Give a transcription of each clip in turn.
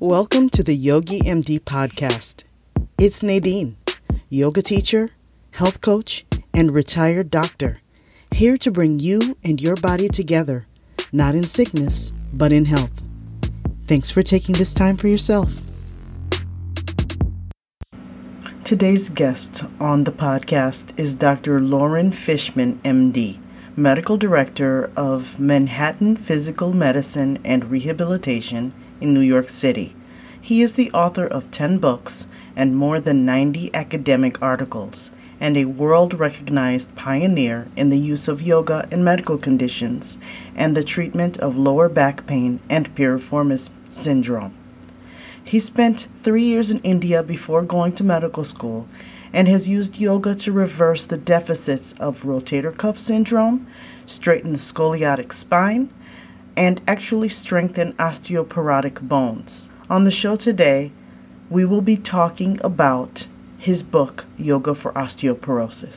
Welcome to the Yogi MD podcast. It's Nadine, yoga teacher, health coach, and retired doctor, here to bring you and your body together, not in sickness, but in health. Thanks for taking this time for yourself. Today's guest on the podcast is Dr. Loren Fishman, MD Medical Director of Manhattan Physical Medicine and Rehabilitation in New York City. He is the author of 10 books and more than 90 academic articles, and a world recognized pioneer in the use of yoga in medical conditions and the treatment of lower back pain and piriformis syndrome. He spent three years in India before going to medical school and has used yoga to reverse the deficits of rotator cuff syndrome, straighten the scoliotic spine, and actually strengthen osteoporotic bones. On the show today, we will be talking about his book, Yoga for Osteoporosis.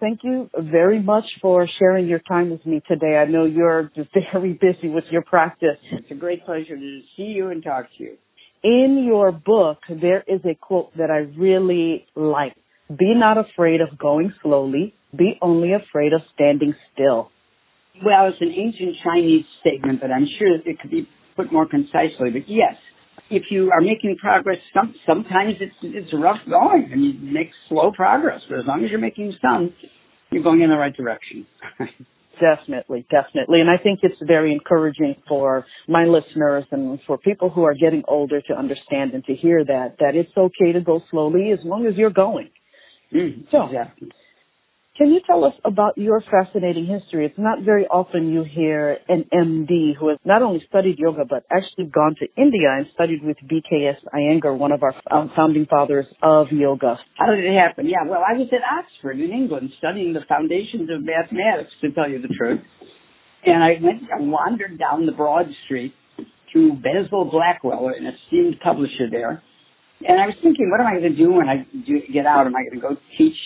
Thank you very much for sharing your time with me today. I know you're very busy with your practice. It's a great pleasure to see you and talk to you. In your book, there is a quote that I really like. Be not afraid of going slowly. Be only afraid of standing still. Well, it's an ancient Chinese statement, but I'm sure it could be put more concisely. But yes, if you are making progress, some, sometimes it's it's rough going and you make slow progress. But as long as you're making some, you're going in the right direction. Definitely, definitely. And I think it's very encouraging for my listeners and for people who are getting older to understand and to hear that, that it's okay to go slowly as long as you're going. Mm, so, exactly. Can you tell us about your fascinating history? It's not very often you hear an MD who has not only studied yoga but actually gone to India and studied with BKS Iyengar, one of our um, founding fathers of yoga. How did it happen? Yeah, well, I was at Oxford in England studying the foundations of mathematics, to tell you the truth. And I went, I wandered down the broad street to Basil Blackwell, an esteemed publisher there. And I was thinking, what am I going to do when I do, get out? Am I going to go teach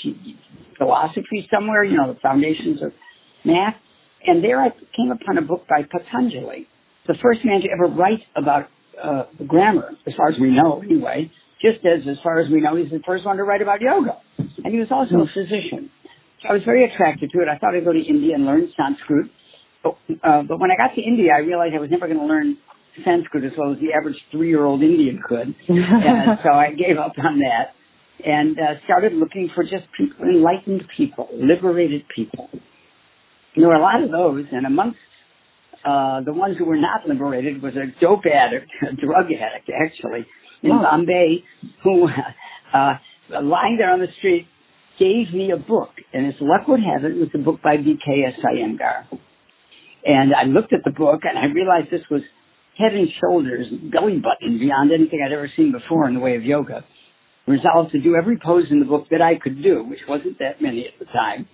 philosophy somewhere, you know, the foundations of math. And there I came upon a book by Patanjali, the first man to ever write about uh, grammar, as far as we know anyway, just as as far as we know he's the first one to write about yoga. And he was also a physician. So I was very attracted to it. I thought I'd go to India and learn Sanskrit. But, uh, but when I got to India, I realized I was never going to learn Sanskrit as well as the average three-year-old Indian could. and so I gave up on that and uh, started looking for just people, enlightened people, liberated people. And there were a lot of those, and amongst uh, the ones who were not liberated was a dope addict, a drug addict actually, in oh. Bombay, who, uh, lying there on the street, gave me a book, and as luck would have it, it was a book by BKS Iyengar. And I looked at the book, and I realized this was head and shoulders, belly button beyond anything I'd ever seen before in the way of yoga resolved to do every pose in the book that I could do, which wasn't that many at the time.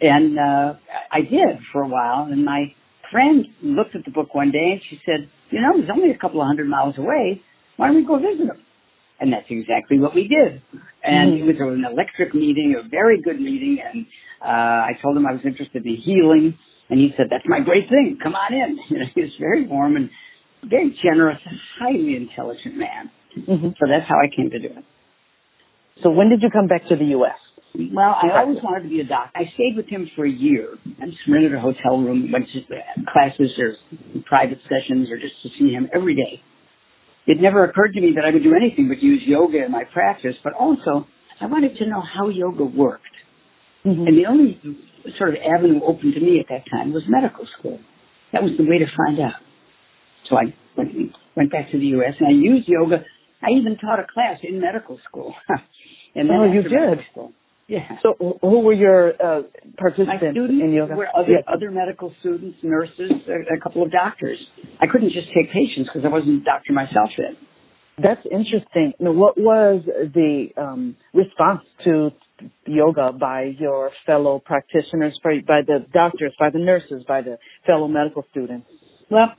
And uh, I did for a while. And my friend looked at the book one day and she said, you know, he's only a couple of hundred miles away. Why don't we go visit him? And that's exactly what we did. And mm-hmm. it was an electric meeting, a very good meeting. And uh, I told him I was interested in healing. And he said, that's my great thing. Come on in. You know, he was very warm and very generous, highly intelligent man. Mm-hmm. So that's how I came to do it. So when did you come back to the U.S.? Well, I always wanted to be a doctor. I stayed with him for a year. I just rented a hotel room, went to classes or private sessions or just to see him every day. It never occurred to me that I would do anything but use yoga in my practice, but also I wanted to know how yoga worked. Mm-hmm. And the only sort of avenue open to me at that time was medical school. That was the way to find out. So I went, went back to the U.S. and I used yoga. I even taught a class in medical school. And then oh, you did. Yeah. So who were your uh, participants My students in yoga? Were other, yeah. other medical students, nurses, a, a couple of doctors. I couldn't just take patients because I wasn't a doctor myself yet. That's interesting. Now, what was the um, response to yoga by your fellow practitioners, by the doctors, by the nurses, by the fellow medical students? Well,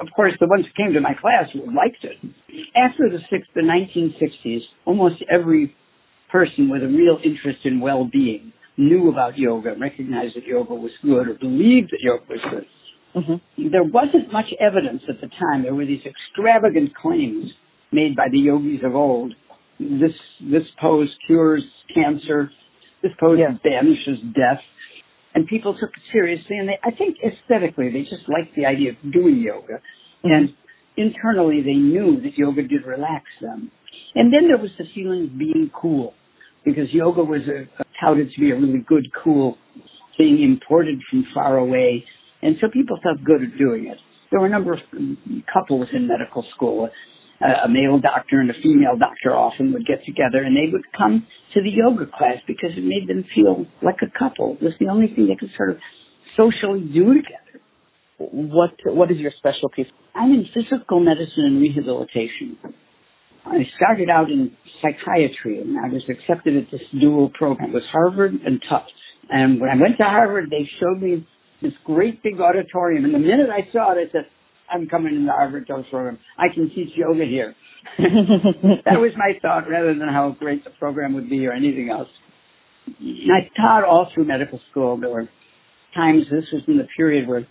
of course, the ones who came to my class liked it. After the six, the 1960s, almost every person with a real interest in well-being knew about yoga, recognized that yoga was good, or believed that yoga was good. Mm-hmm. There wasn't much evidence at the time. There were these extravagant claims made by the yogis of old. This this pose cures cancer. This pose Yeah. banishes death. And people took it seriously, and they, I think aesthetically they just liked the idea of doing yoga, and internally they knew that yoga did relax them. And then there was the feeling of being cool, because yoga was a, touted to be a really good, cool thing imported from far away, and so people felt good at doing it. There were a number of um, couples in medical school. A, male doctor and a female doctor often would get together, and they would come to the yoga class because it made them feel like a couple. It was the only thing they could sort of socially do together. What What is your specialty? I'm in physical medicine and rehabilitation. I started out in psychiatry and I was accepted at this dual program. It was Harvard and Tufts. And when I went to Harvard, they showed me this great big auditorium. And the minute I saw it, I said, I'm coming in the Harvard Tufts program. I can teach yoga here. that was my thought rather than how great the program would be or anything else. And I taught all through medical school. There were times, this was in the period where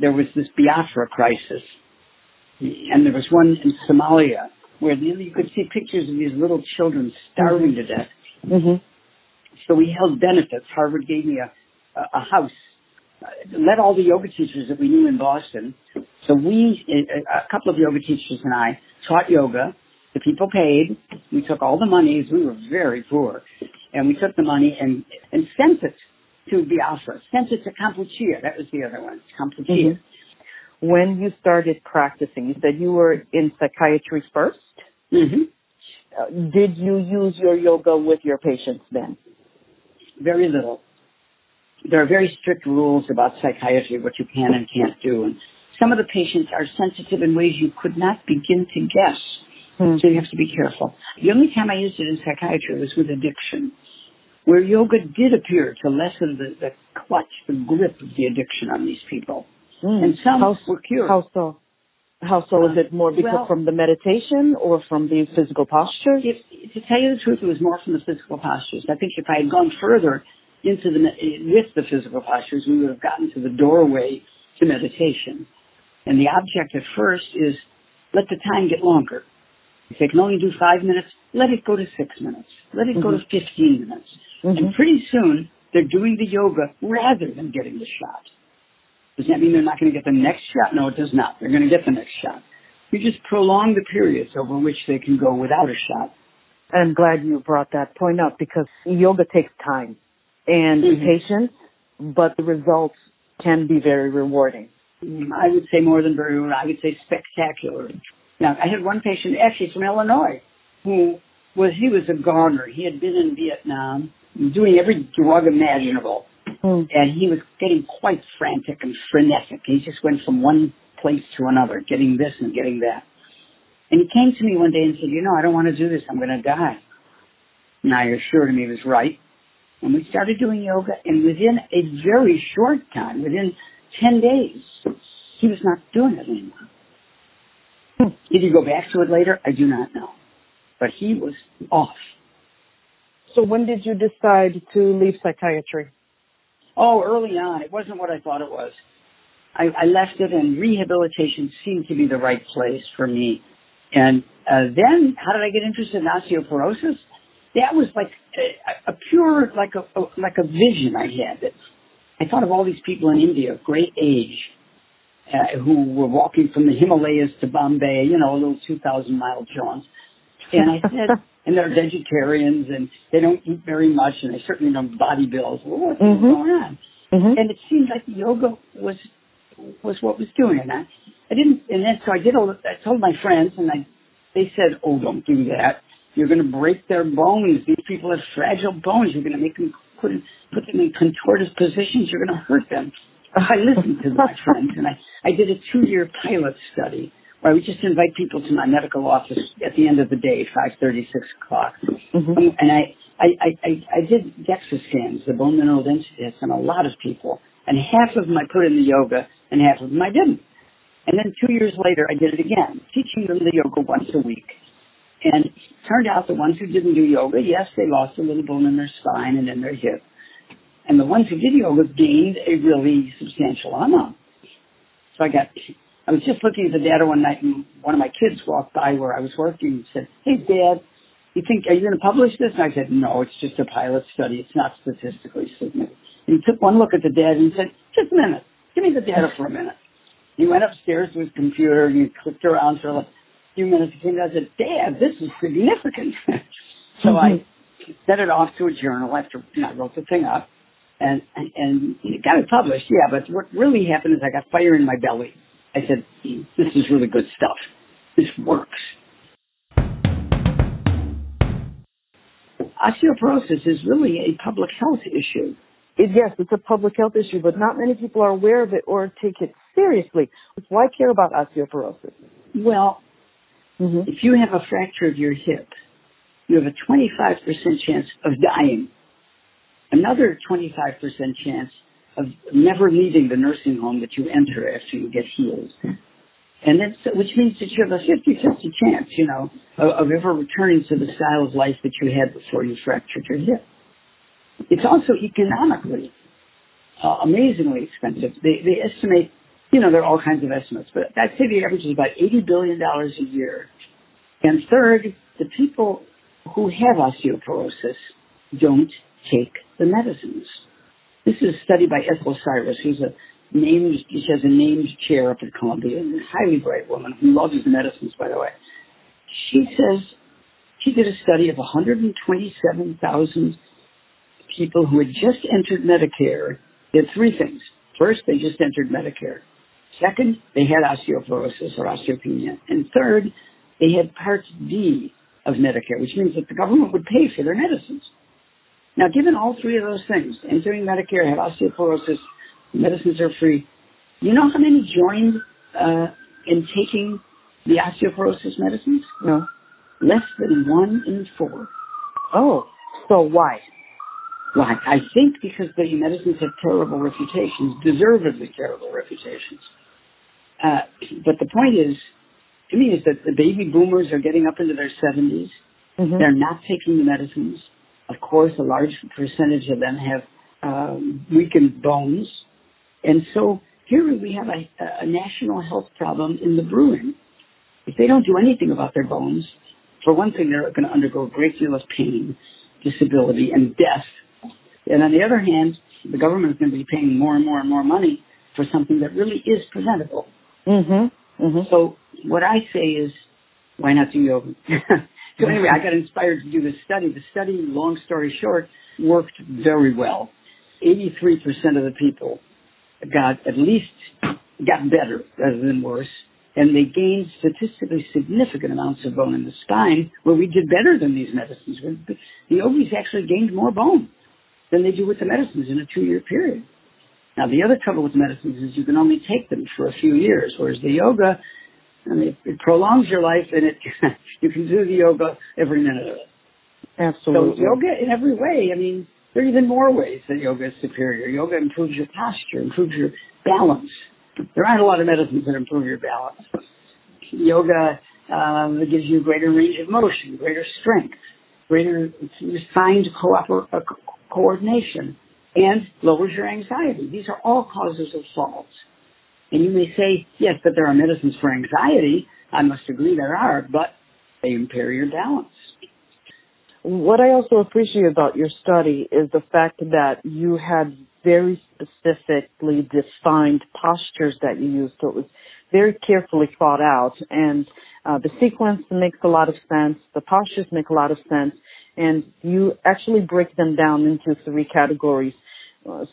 there was this Biafra crisis. And there was one in Somalia where you could see pictures of these little children starving to death. hmm So we held benefits. Harvard gave me a, a house. Let all the yoga teachers that we knew in Boston. So we, a, couple of yoga teachers and I, taught yoga. The people paid. We took all the monies. We were very poor, and we took the money and and sent it to Biafra. Sent it to Kampuchea. That was the other one, Kampuchea. Mhm. When you started practicing, you said you were in psychiatry 1st hmm Uh, did you use your yoga with your patients then? Very little. There are very strict rules about psychiatry, what you can and can't do, and some of the patients are sensitive in ways you could not begin to guess. Hmm. So you have to be careful. The only time I used it in psychiatry was with addiction, where yoga did appear to lessen the, the clutch, the grip of the addiction on these people. Hmm. And some how, were cured. How so? How so? Is it more because well- from the meditation or from the physical posture? If, to tell you the truth, it was more from the physical postures. I think if I had gone further into the with the physical postures, we would have gotten to the doorway to meditation. And the object at first is let the time get longer. If they can only do five minutes, let it go to six minutes. Let it go to 15 minutes. Mhm. And pretty soon, they're doing the yoga rather than getting the shot. Does that mean they're not going to get the next shot? No, it does not. They're going to get the next shot. You just prolong the periods over which they can go without a shot. I'm glad you brought that point up because yoga takes time and Mhm. patience, but the results can be very rewarding. Mm, I would say more than very, I would say spectacular. Now, I had one patient actually from Illinois who was, he was a goner. He had been in Vietnam doing every drug imaginable. Hmm. and he was getting quite frantic and frenetic. He just went from one place to another, getting this and getting that. And he came to me one day and said, you know, I don't want to do this. I'm going to die. And I assured him he was right. And we started doing yoga and within a very short time, within 10 days, he was not doing it anymore. Hmm. Did he go back to it later? I do not know. But he was off. So when did you decide to leave psychiatry? Oh, early on, it wasn't what I thought it was. I, I left it, and rehabilitation seemed to be the right place for me. And uh, then, how did I get interested in osteoporosis? That was like a, a pure, like a, a like a vision I had. I thought of all these people in India of great age uh, who were walking from the Himalayas to Bombay, you know, a little 2,000 mile jaunts. And I said, and they're vegetarians and they don't eat very much and they certainly don't body build. Well, what's Mhm. going on? Mm-hmm. And it seemed like yoga was was what was doing it. I, I didn't, and then so I did. All, I told my friends, and I they said, "Oh, don't do that. You're going to break their bones. These people have fragile bones. You're going to make them put put them in contorted positions. You're going to hurt them." I listened to my friends, and I I did a two year pilot study where I would just invite people to my medical office at the end of the day, five thirty, six o'clock, Mhm. um, and I, I, I, I, did DEXA scans, the bone mineral density tests, on a lot of people, and half of them I put in the yoga, and half of them I didn't. And then two years later, I did it again, teaching them the yoga once a week. And turned out the ones who didn't do yoga, yes, they lost a little bone in their spine and in their hip. And the ones who did yoga gained a really substantial amount. So I got I was just looking at the data one night and one of my kids walked by where I was working and said, Hey dad, you think, are you going to publish this? And I said, no, it's just a pilot study. It's not statistically significant. And he took one look at the data and said, just a minute. Give me the data for a minute. He went upstairs to his computer and he clicked around for a few minutes. Came and said, Dad, this is significant. so mm-hmm. I sent it off to a journal after you know, I wrote the thing up and, and it got it published. Yeah, but what really happened is I got fire in my belly. I said, this is really good stuff. This works. Osteoporosis is really a public health issue. It, yes, it's a public health issue, but not many people are aware of it or take it seriously. Why care about osteoporosis? Well, mm-hmm. if you have a fracture of your hip, you have a 25% chance of dying. Another 25% chance of never leaving the nursing home that you enter after you get healed. And that's, which means that you have a 50-50 chance, you know, of, of ever returning to the style of life that you had before you fractured your hip. It's also economically uh, amazingly expensive. They, they estimate, you know, there are all kinds of estimates, but I'd say the average is about $80 billion a year. And third, the people who have osteoporosis don't take the medicines. This is a study by Ethel Siris, who's a named, she has a named chair up at Columbia, a highly bright woman who loves the medicines, by the way. She says she did a study of 127,000 people who had just entered Medicare. Did three things. First, they just entered Medicare. Second, they had osteoporosis or osteopenia. And third, they had Part D of Medicare, which means that the government would pay for their medicines. Now, given all three of those things, entering Medicare, had osteoporosis, medicines are free. You know how many joined uh, in taking the osteoporosis medicines? No. Less than one in four. Oh, so why? Why? I think because the medicines have terrible reputations, deservedly terrible reputations. Uh, but the point is, to me, is that the baby boomers are getting up into their 70s. Mm-hmm. They're not taking the medicines. Of course, a large percentage of them have um, weakened bones. And so here we have a, a national health problem in the brewing. If they don't do anything about their bones, for one thing, they're going to undergo a great deal of pain, disability, and death. And on the other hand, the government is going to be paying more and more and more money for something that really is preventable. Mm-hmm. Mm-hmm. So what I say is, why not do yoga? So anyway, I got inspired to do this study. The study, long story short, worked very well. 83% of the people got at least got better rather than worse, and they gained statistically significant amounts of bone in the spine, where we did better than these medicines. The yogis actually gained more bone than they do with the medicines in a two-year period. Now, the other trouble with medicines is you can only take them for a few years, whereas the yoga and it, it prolongs your life, and it you can do the yoga every minute of it. Absolutely. So yoga in every way. I mean, there are even more ways that yoga is superior. Yoga improves your posture, improves your balance. There aren't a lot of medicines that improve your balance. Yoga um, gives you greater range of motion, greater strength, greater refined co- uh, coordination, and lowers your anxiety. These are all causes of falls. And you may say, yes, but there are medicines for anxiety. I must agree there are, but they impair your balance. What I also appreciate about your study is the fact that you had very specifically defined postures that you used. So it was very carefully thought out and uh, the sequence makes a lot of sense. The postures make a lot of sense and you actually break them down into three categories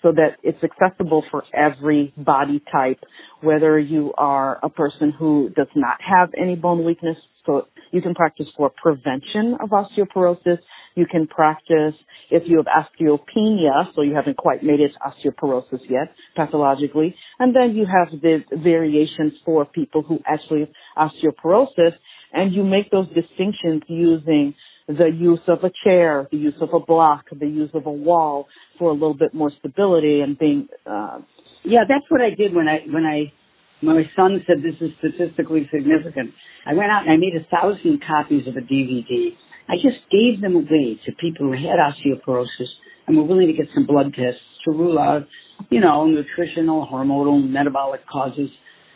so that it's accessible for every body type, whether you are a person who does not have any bone weakness. So you can practice for prevention of osteoporosis. You can practice if you have osteopenia, so you haven't quite made it osteoporosis yet, pathologically. And then you have the variations for people who actually have osteoporosis, and you make those distinctions using the use of a chair, the use of a block, the use of a wall for a little bit more stability and being. Uh, yeah, that's what I did when I when I when my son said this is statistically significant. I went out and I made a thousand copies of a DVD. I just gave them away to people who had osteoporosis and were willing to get some blood tests to rule out, you know, nutritional, hormonal, metabolic causes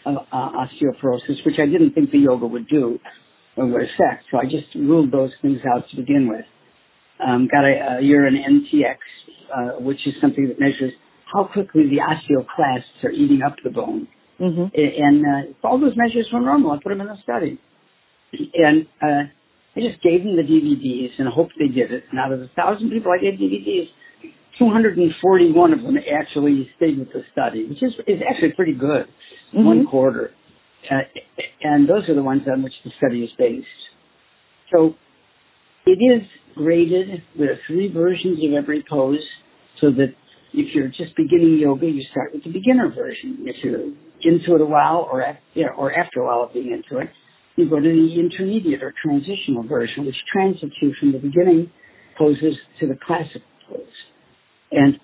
of uh, osteoporosis, which I didn't think the yoga would do or would affect. So I just ruled those things out to begin with. Um, got a, a urine NTX, uh, which is something that measures how quickly the osteoclasts are eating up the bone. Mm-hmm. And uh, all those measures were normal. I put them in the study. And uh, I just gave them the DVDs and hoped they did it. And out of the thousand people I gave DVDs, 241 of them actually stayed with the study, which is, is actually pretty good, mm-hmm. one quarter. Uh, and those are the ones on which the study is based. So it is graded with three versions of every pose so that if you're just beginning yoga, you start with the beginner version. If you're into it a while or, know, or after a while of being into it, you go to the intermediate or transitional version, which transits you from the beginning poses to the classic pose. And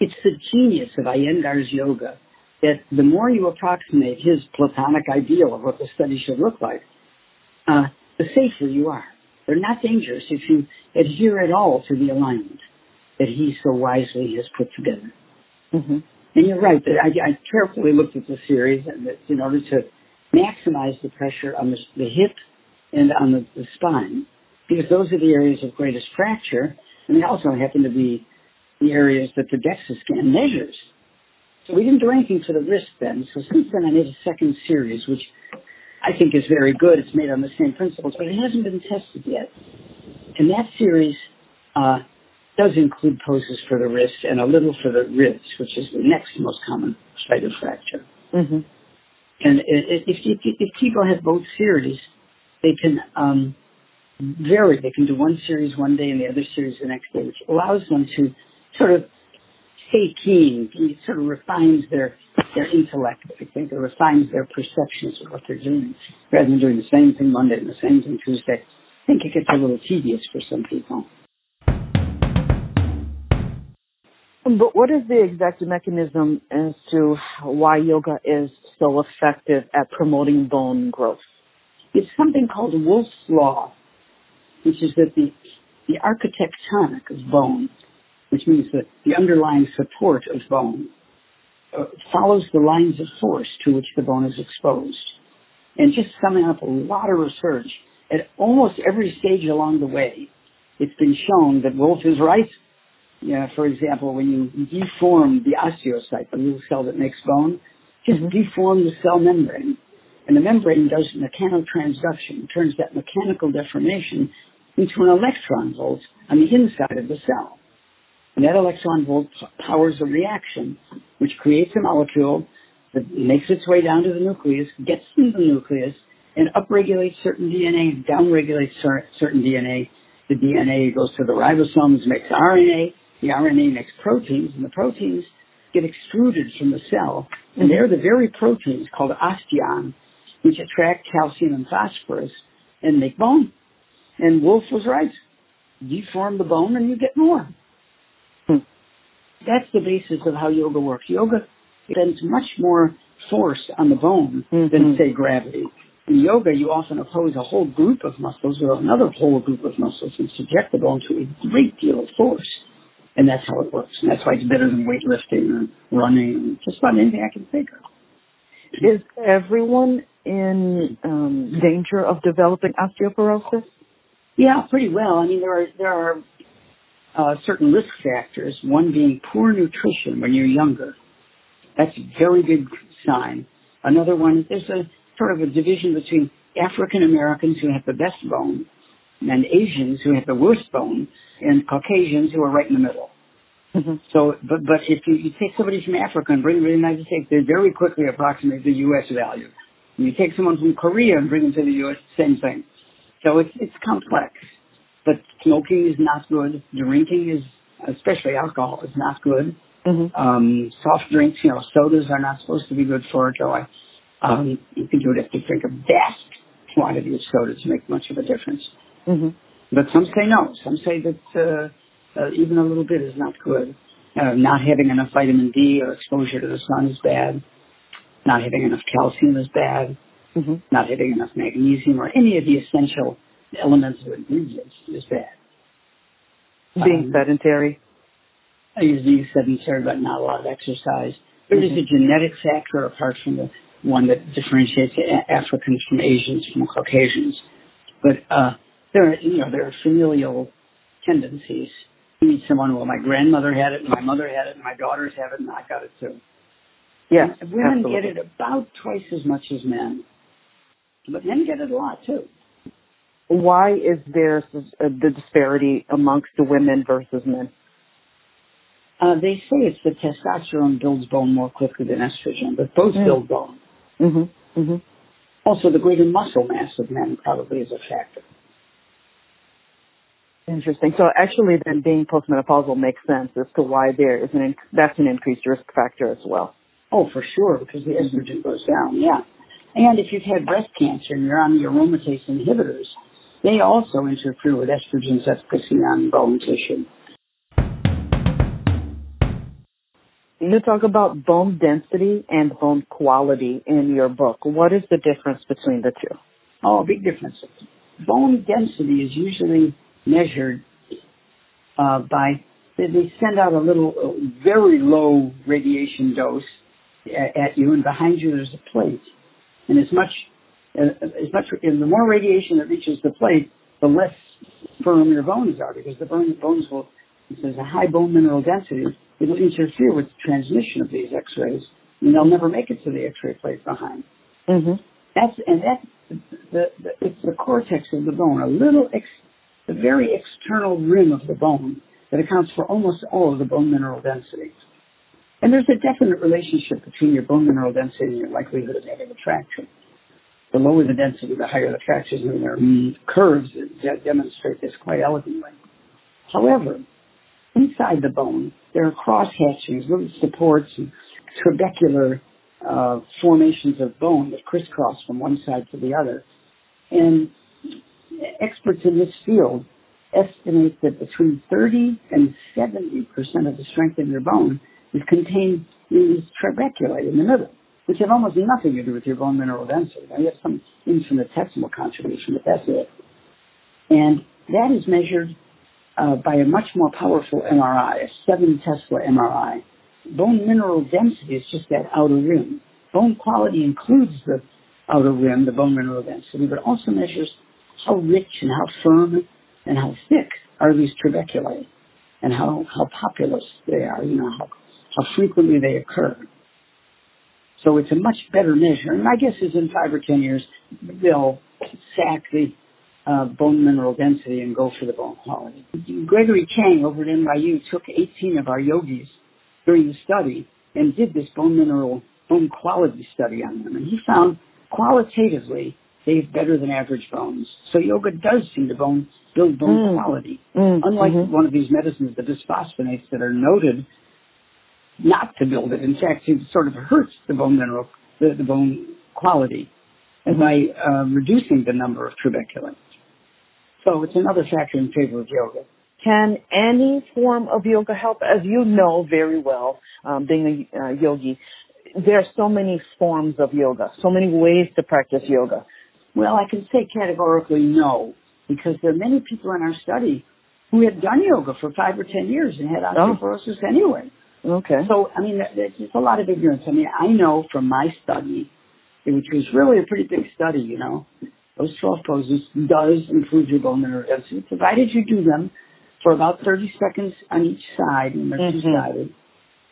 it's the genius of Iyengar's yoga that the more you approximate his platonic ideal of what the study should look like, uh, the safer you are. They're not dangerous if you adhere at all to the alignment that he so wisely has put together. Mm-hmm. And you're right. I, I carefully looked at the series and that in order to maximize the pressure on the, the hip and on the, the spine, because those are the areas of greatest fracture, and they also happen to be the areas that the DEXA scan measures. So we didn't do anything for the wrist then. So since then I made a second series, which I think is very good. It's made on the same principles, but it hasn't been tested yet. And that series uh, does include poses for the wrist and a little for the ribs, which is the next most common site of fracture. Mm-hmm. And if, if, if, people have both series, they can um, vary. They can do one series one day and the other series the next day, which allows them to sort of stay keen. It sort of refines their their intellect. I think it refines their perceptions of what they're doing, rather than doing the same thing Monday and the same thing Tuesday. I think it gets a little tedious for some people. But what is the exact mechanism as to why yoga is so effective at promoting bone growth? It's something called Wolff's Law, which is that the, the architectonic of bone, which means that the underlying support of bone, uh, follows the lines of force to which the bone is exposed. And just summing up a lot of research at almost every stage along the way, it's been shown that Wolff is right yeah, for example, when you deform the osteocyte, the little cell that makes bone, just mm-hmm. deform the cell membrane. And the membrane does mechanotransduction, turns that mechanical deformation into an electron volt on the inside of the cell. That electron volt powers a reaction which creates a molecule that makes its way down to the nucleus, gets into the nucleus, and upregulates certain DNA, downregulates certain DNA. The DNA goes to the ribosomes, makes RNA, the RNA makes proteins, and the proteins get extruded from the cell, and they're the very proteins called osteon, which attract calcium and phosphorus and make bone. And Wolff was right. Deform the bone and you get more. That's the basis of how yoga works. Yoga spends much more force on the bone mm-hmm. than, say, gravity. In yoga, you often oppose a whole group of muscles with another whole group of muscles and subject the bone to a great deal of force. And that's how it works. And that's why it's better than weightlifting or running, just about anything I can think of. Is everyone in um, danger of developing osteoporosis? Yeah, pretty well. I mean, there are there are uh, certain risk factors. One being poor nutrition when you're younger. That's a very big sign. Another one, there's a sort of a division between African Americans who have the best bone and Asians who have the worst bone and Caucasians who are right in the middle. Mm-hmm. So, but but if you, you take somebody from Africa and bring them to the United States, they very quickly approximate the U.S. value. When you take someone from Korea and bring them to the U.S., same thing. So it's it's complex. Smoking is not good. Drinking is, especially alcohol, is not good. Mm-hmm. Um, soft drinks, you know, sodas are not supposed to be good for a joy. Um, you think you would have to drink a vast quantity of soda to make much of a difference. Mm-hmm. But some say no. Some say that uh, uh, even a little bit is not good. Uh, not having enough vitamin D or exposure to the sun is bad. Not having enough calcium is bad. Mm-hmm. Not having enough magnesium or any of the essential elements or ingredients is bad. Being um, sedentary. I use being sedentary, but not a lot of exercise. There mm-hmm. is a genetic factor apart from the one that differentiates Africans from Asians from Caucasians. But uh, there, are, you know, there are familial tendencies. You meet someone, well, my grandmother had it, and my mother had it, and my daughters have it, and I got it too. Yes, and women absolutely. get it about twice as much as men, but men get it a lot too. Why is there uh, the disparity amongst the women versus men? Uh, they say it's the testosterone builds bone more quickly than estrogen, but both mm. build bone. Mm-hmm. Mm-hmm. Also, the greater muscle mass of men probably is a factor. Interesting. So actually, then being postmenopausal makes sense as to why there is an that's an increased risk factor as well. Oh, for sure, because the estrogen goes down. Yeah, and if you've had breast cancer and you're on the aromatase inhibitors, they also interfere with estrogen's efficacy on bone tissue. You talk about bone density and bone quality in your book. What is the difference between the two? Oh, big difference. Bone density is usually measured uh, by they send out a little uh, very low radiation dose at, at, you, and behind you there's a plate, and as much uh, as much and the more radiation that reaches the plate, the less firm your bones are because the bone, bones will. There's a high bone mineral density, it'll interfere with the transmission of these X-rays, and they'll never make it to the X-ray plate behind. Mm-hmm. That's and that's the, the it's the cortex of the bone, a little ex, the very external rim of the bone that accounts for almost all of the bone mineral density. And there's a definite relationship between your bone mineral density and your likelihood of having a fracture. The lower the density, the higher the fractures, and there are curves that demonstrate this quite elegantly. However, inside the bone, there are cross hatchings, little supports, and trabecular uh, formations of bone that crisscross from one side to the other. And experts in this field estimate that between 30 and 70 percent of the strength of your bone is contained in these trabeculae in the middle, which have almost nothing to do with your bone mineral density. Now, you have some infinitesimal contribution, but that's it. And that is measured uh, by a much more powerful MRI, a 7 Tesla MRI. Bone mineral density is just that outer rim. Bone quality includes the outer rim, the bone mineral density, but also measures how rich and how firm and how thick are these trabeculae and how, how populous they are, you know, how, how frequently they occur. So it's a much better measure. And my guess is in five or ten years, they'll sack the uh, bone mineral density and go for the bone quality. Gregory Chang over at NYU took 18 of our yogis during the study and did this bone mineral, bone quality study on them. And he found qualitatively they have better than average bones. So yoga does seem to bone build bone mm. quality. Mm. Unlike mm-hmm. one of these medicines, the bisphosphonates that are noted not to build it. In fact, it sort of hurts the bone mineral, the, the bone quality mm-hmm. by uh, reducing the number of trabeculae. So it's another factor in favor of yoga. Can any form of yoga help? As you know very well, um, being a uh, yogi, there are so many forms of yoga, so many ways to practice yoga. Well, I can say categorically no, because there are many people in our study who had done yoga for five or ten years and had oh. osteoporosis oh. anyway. Okay. So, I mean, there's a lot of ignorance. I mean, I know from my study, which was really a pretty big study, you know, those 12 poses does improve your bone mineral density, provided you do them for about 30 seconds on each side when they're mm-hmm. two-sided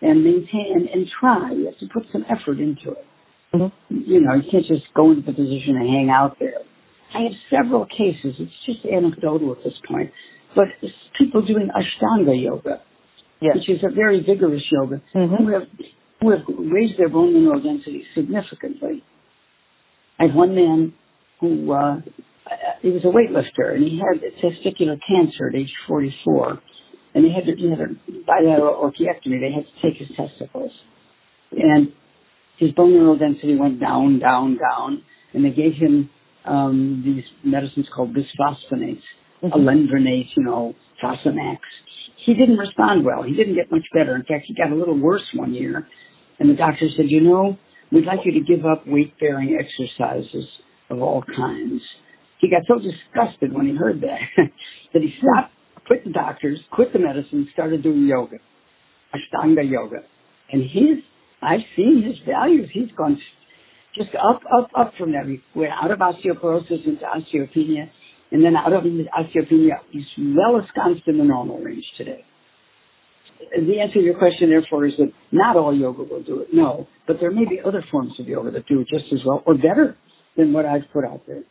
and maintain and, and try. You have to put some effort into it. Mm-hmm. You know, you can't just go into the position and hang out there. I have several cases. It's just anecdotal at this point, but people doing Ashtanga yoga, yes. which is a very vigorous yoga, mm-hmm. who have who have raised their bone mineral density significantly. I have one man who uh, he was a weightlifter and he had testicular cancer at age 44, and they had to, he had a bilateral orchiectomy. They had to take his testicles, and his bone mineral density went down, down, down, and they gave him um, these medicines called bisphosphonates, mm-hmm. alendronate, you know, Fosamax. He didn't respond well. He didn't get much better. In fact, he got a little worse one year, and the doctor said, you know, we'd like you to give up weight-bearing exercises of all kinds. He got so disgusted when he heard that that he stopped, quit the doctors, quit the medicine, started doing yoga, Ashtanga yoga. And his I've seen his values. He's gone just up, up, up from there. We went out of osteoporosis into osteopenia, and then out of the osteopenia, he's well ensconced in the normal range today. The answer to your question, therefore, is that not all yoga will do it. No, but there may be other forms of yoga that do it just as well or better than what I've put out there.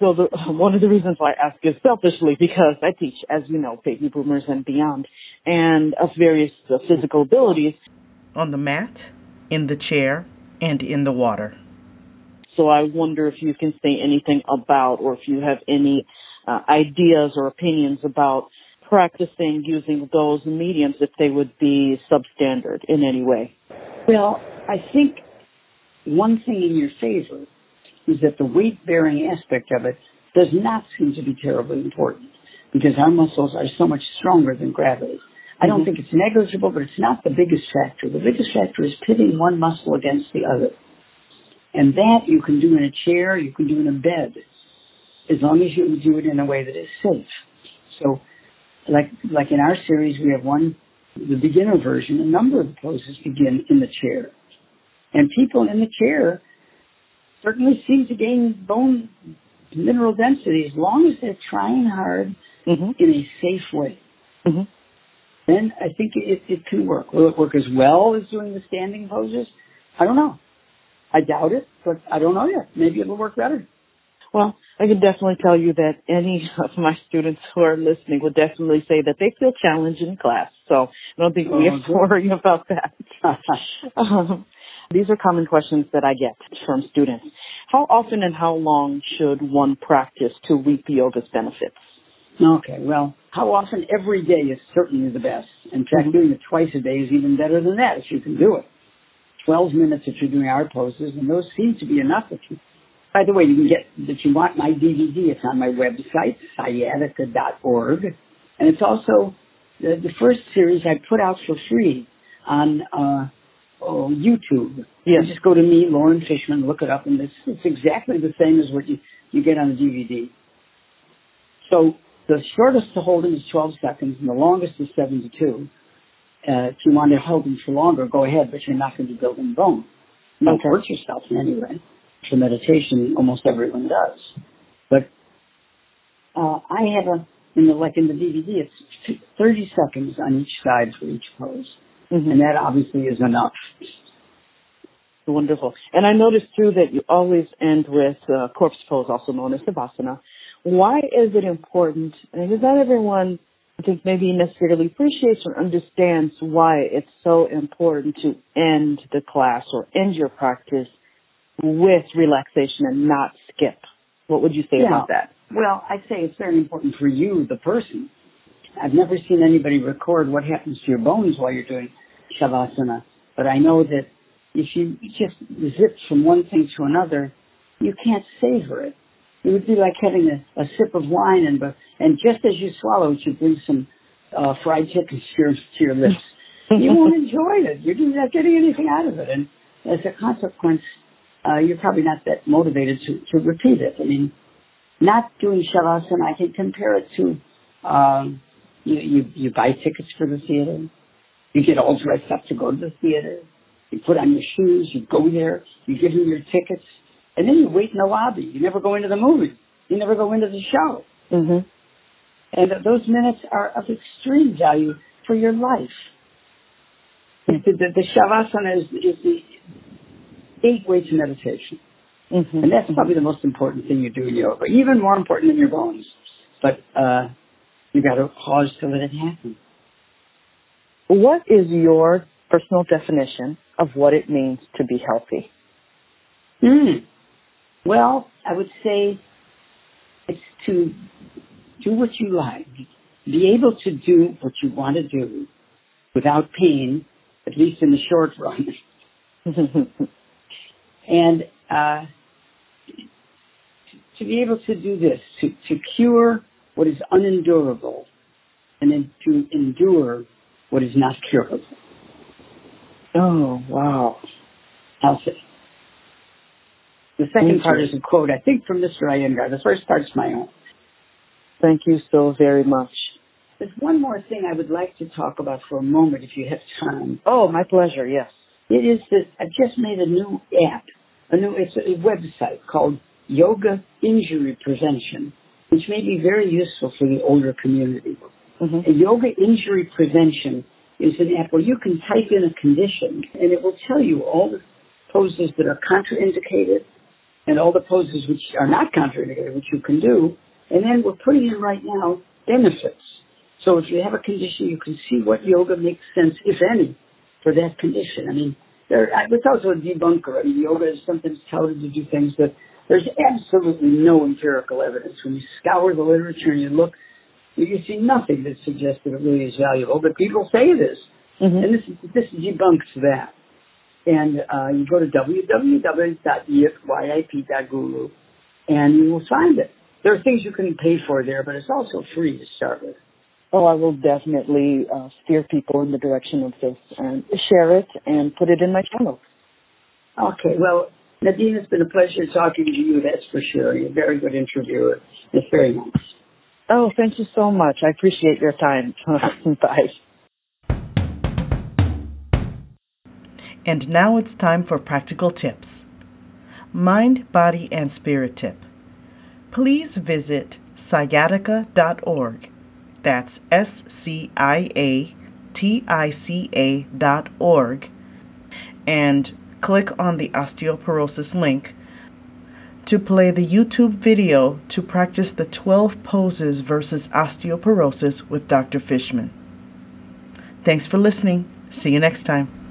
So the, one of the reasons why I ask is selfishly because I teach, as you know, baby boomers and beyond, and of various uh, physical abilities. On the mat, in the chair, and in the water. So I wonder if you can say anything about, or if you have any uh, ideas or opinions about practicing using those mediums, if they would be substandard in any way. Well, I think one thing in your favor is that the weight bearing aspect of it does not seem to be terribly important because our muscles are so much stronger than gravity. I don't mm-hmm. think it's negligible, but it's not the biggest factor. The biggest factor is pitting one muscle against the other. And that you can do in a chair, you can do in a bed, as long as you do it in a way that is safe. So, like, like in our series, we have one, the beginner version, a number of poses begin in the chair. And people in the chair certainly seem to gain bone mineral density as long as they're trying hard mm-hmm. in a safe way. Mm-hmm. Then I think it, it can work. Will it work as well as doing the standing poses? I don't know. I doubt it, but I don't know yet. Maybe it'll work better. Well, I can definitely tell you that any of my students who are listening will definitely say that they feel challenged in class. So I don't think we have to worry about that. um, these are common questions that I get from students. How often and how long should one practice to reap yoga's benefits? Okay, well, how often? Every day is certainly the best. In fact, mm-hmm. doing it twice a day is even better than that if you can do it. 12 minutes if you're doing our poses, and those seem to be enough if you. By the way, you can get, if you want my DVD, it's on my website, sciatica.org. And it's also the, the first series I put out for free on uh, oh, YouTube. Yes. You just go to me, Loren Fishman, look it up, and it's, it's exactly the same as what you, you get on the DVD. So the shortest to hold them is 12 seconds, and the longest is 72. Uh, if you want to hold them for longer, go ahead, but you're not going to be building bone. Don't okay. hurt yourself in any way. For meditation, almost everyone does. But uh, I have a, in the, like in the DVD, it's 30 seconds on each side for each pose. Mm-hmm. And that obviously is enough. Wonderful. And I noticed too that you always end with uh, corpse pose, also known as Savasana. Why is it important? And is not everyone think maybe necessarily appreciates or understands why it's so important to end the class or end your practice with relaxation and not skip. What would you say yeah. about that? Well, I'd say it's very important for you, the person. I've never seen anybody record what happens to your bones while you're doing Shavasana, but I know that if you just zip from one thing to another, you can't savor it. It would be like having a, a sip of wine and but and just as you swallow it, you bring some uh, fried chicken to your, to your lips. you won't enjoy it. You're not getting anything out of it, and as a consequence, uh, you're probably not that motivated to to repeat it. I mean, not doing shavasana, I can compare it to um, you, you you buy tickets for the theater, you get all dressed up to go to the theater, you put on your shoes, you go there, you give them your tickets and then you wait in the lobby. You never go into the movie. You never go into the show. Mm-hmm. And those minutes are of extreme value for your life. The, the, the Shavasana is, is the gateway to meditation. Mm-hmm. And that's probably the most important thing you do in yoga, even more important than your bones. But uh, you got to pause to let it happen. What is your personal definition of what it means to be healthy? Hmm. Well, I would say it's to do what you like. Be able to do what you want to do without pain, at least in the short run. and uh, to be able to do this, to, to cure what is unendurable, and then to endure what is not curable. Oh, wow. I'll say. The second part is a quote, I think, from Mr. Iyengar. The first part is my own. Thank you so very much. There's one more thing I would like to talk about for a moment, if you have time. Oh, my pleasure, yes. It is that I've just made a new app a new, it's a website called Yoga Injury Prevention, which may be very useful for the older community. Mm-hmm. Yoga Injury Prevention is an app where you can type in a condition and it will tell you all the poses that are contraindicated and all the poses which are not contraindicated, which you can do. And then we're putting in right now benefits. So if you have a condition, you can see what yoga makes sense, if any, for that condition. I mean, there, I was also a debunker. I mean, yoga is sometimes touted to do things that there's absolutely no empirical evidence. When you scour the literature and you look, you see nothing that suggests that it really is valuable, but people say it is. Mm-hmm. And this, this debunks that. And uh, you go to www.yip.guru and you will find it. There are things you can pay for there, but it's also free to start with. Oh, I will definitely uh, steer people in the direction of this and share it and put it in my channel. Okay, well, Nadine, it's been a pleasure talking to you, that's for sure. You're a very good interviewer. It's very nice. Oh, thank you so much. I appreciate your time. Bye. And now it's time for practical tips. Mind, body, and spirit tip. Please visit sciatica.org that's S C I A T I C A dot org and click on the osteoporosis link to play the YouTube video to practice the 12 poses versus osteoporosis with Dr. Fishman. Thanks for listening. See you next time.